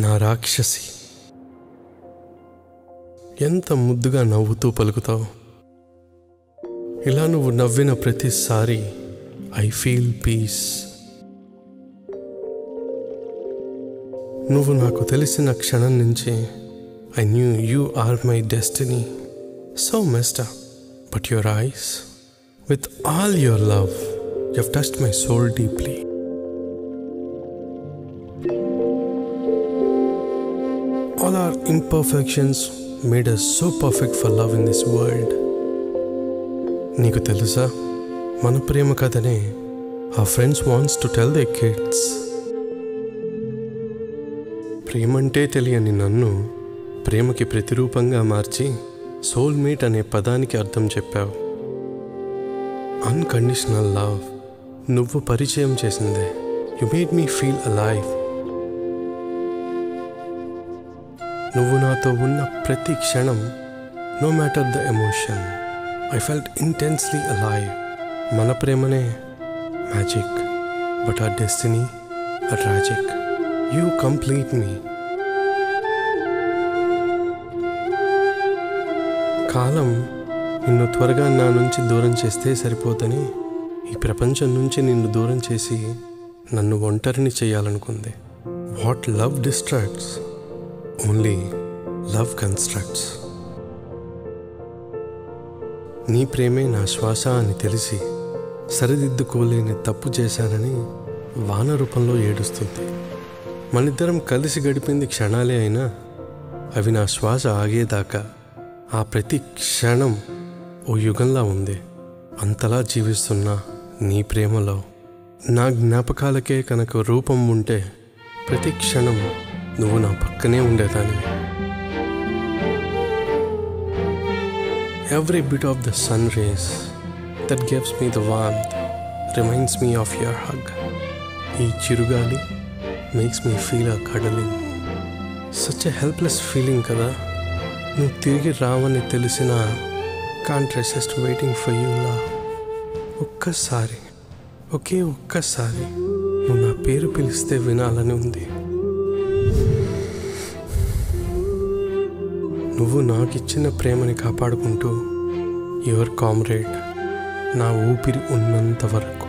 నా రాక్షసి. ఎంత ముద్దుగా నవ్వుతూ పలుకుతావు. ఇలా నువ్వు నవ్విన ప్రతిసారి ఐ ఫీల్ పీస్ నువ్వు నాకు తెలిసిన క్షణం నుంచి I knew you are my destiny so మెస్టా but your eyes with all your love you touched my soul deeply All our imperfections made us so perfect for love in this world. నీకు తెలుసా? మన ప్రేమ కథనే ఆ friends wants to tell the kids ప్రేమంటే తెలియని నన్ను ప్రేమకి ప్రతిరూపంగా మార్చి సోల్మేట్ అనే పదానికి అర్థం చెప్పావు. అన్కండిషనల్ లవ్ నువ్వు పరిచయం చేసిందే. You made me feel a life నువ్వు నాతో ఉన్న ప్రతి క్షణం no matter the emotion I felt intensely Alai మన ప్రేమనే magic but our destiny a tragic you complete me కాలం నిన్ను త్వరగా నా నుంచి దూరం చేస్తే సరిపోదని ఈ ప్రపంచం నుంచి నిన్ను దూరం చేసి నన్ను ఒంటరిని చేయాలనుకుంది. What love distracts only love constructs నీ ప్రేమే నా శ్వాస అని తెలిసి సరిదిద్దుకోలేని తప్పు చేశానని వాన రూపంలో ఏడుస్తుంది. మనిద్దరం కలిసి గడిపింది క్షణాలే అయినా అవి నా శ్వాస ఆగేదాకా ఆ ప్రతి క్షణం ఓ యుగంలా ఉంది. అంతలా జీవిస్తున్నా నీ ప్రేమలో నా జ్ఞాపకాలకే కనుక రూపం ఉంటే ప్రతి క్షణం నువ్వు నా పక్కనే ఉండేదాన్ని every bit of the sun rays that gives me the warmth reminds me of your hug ఈ చిరుగాలి makes me feel a cuddling such a helpless feeling కదా. నువ్వు తిరిగి రావని తెలిసిన can't resist waiting for you లా ఒక్కసారి ఒకే ఒక్కసారి నువ్వు నా పేరు పిలిస్తే వినాలని ఉంది. నువ్వు నాకిచ్చిన ప్రేమని కాపాడుకుంటూ యువర్ కామ్రేడ్ నా ఊపిరి ఉన్నంత వరకు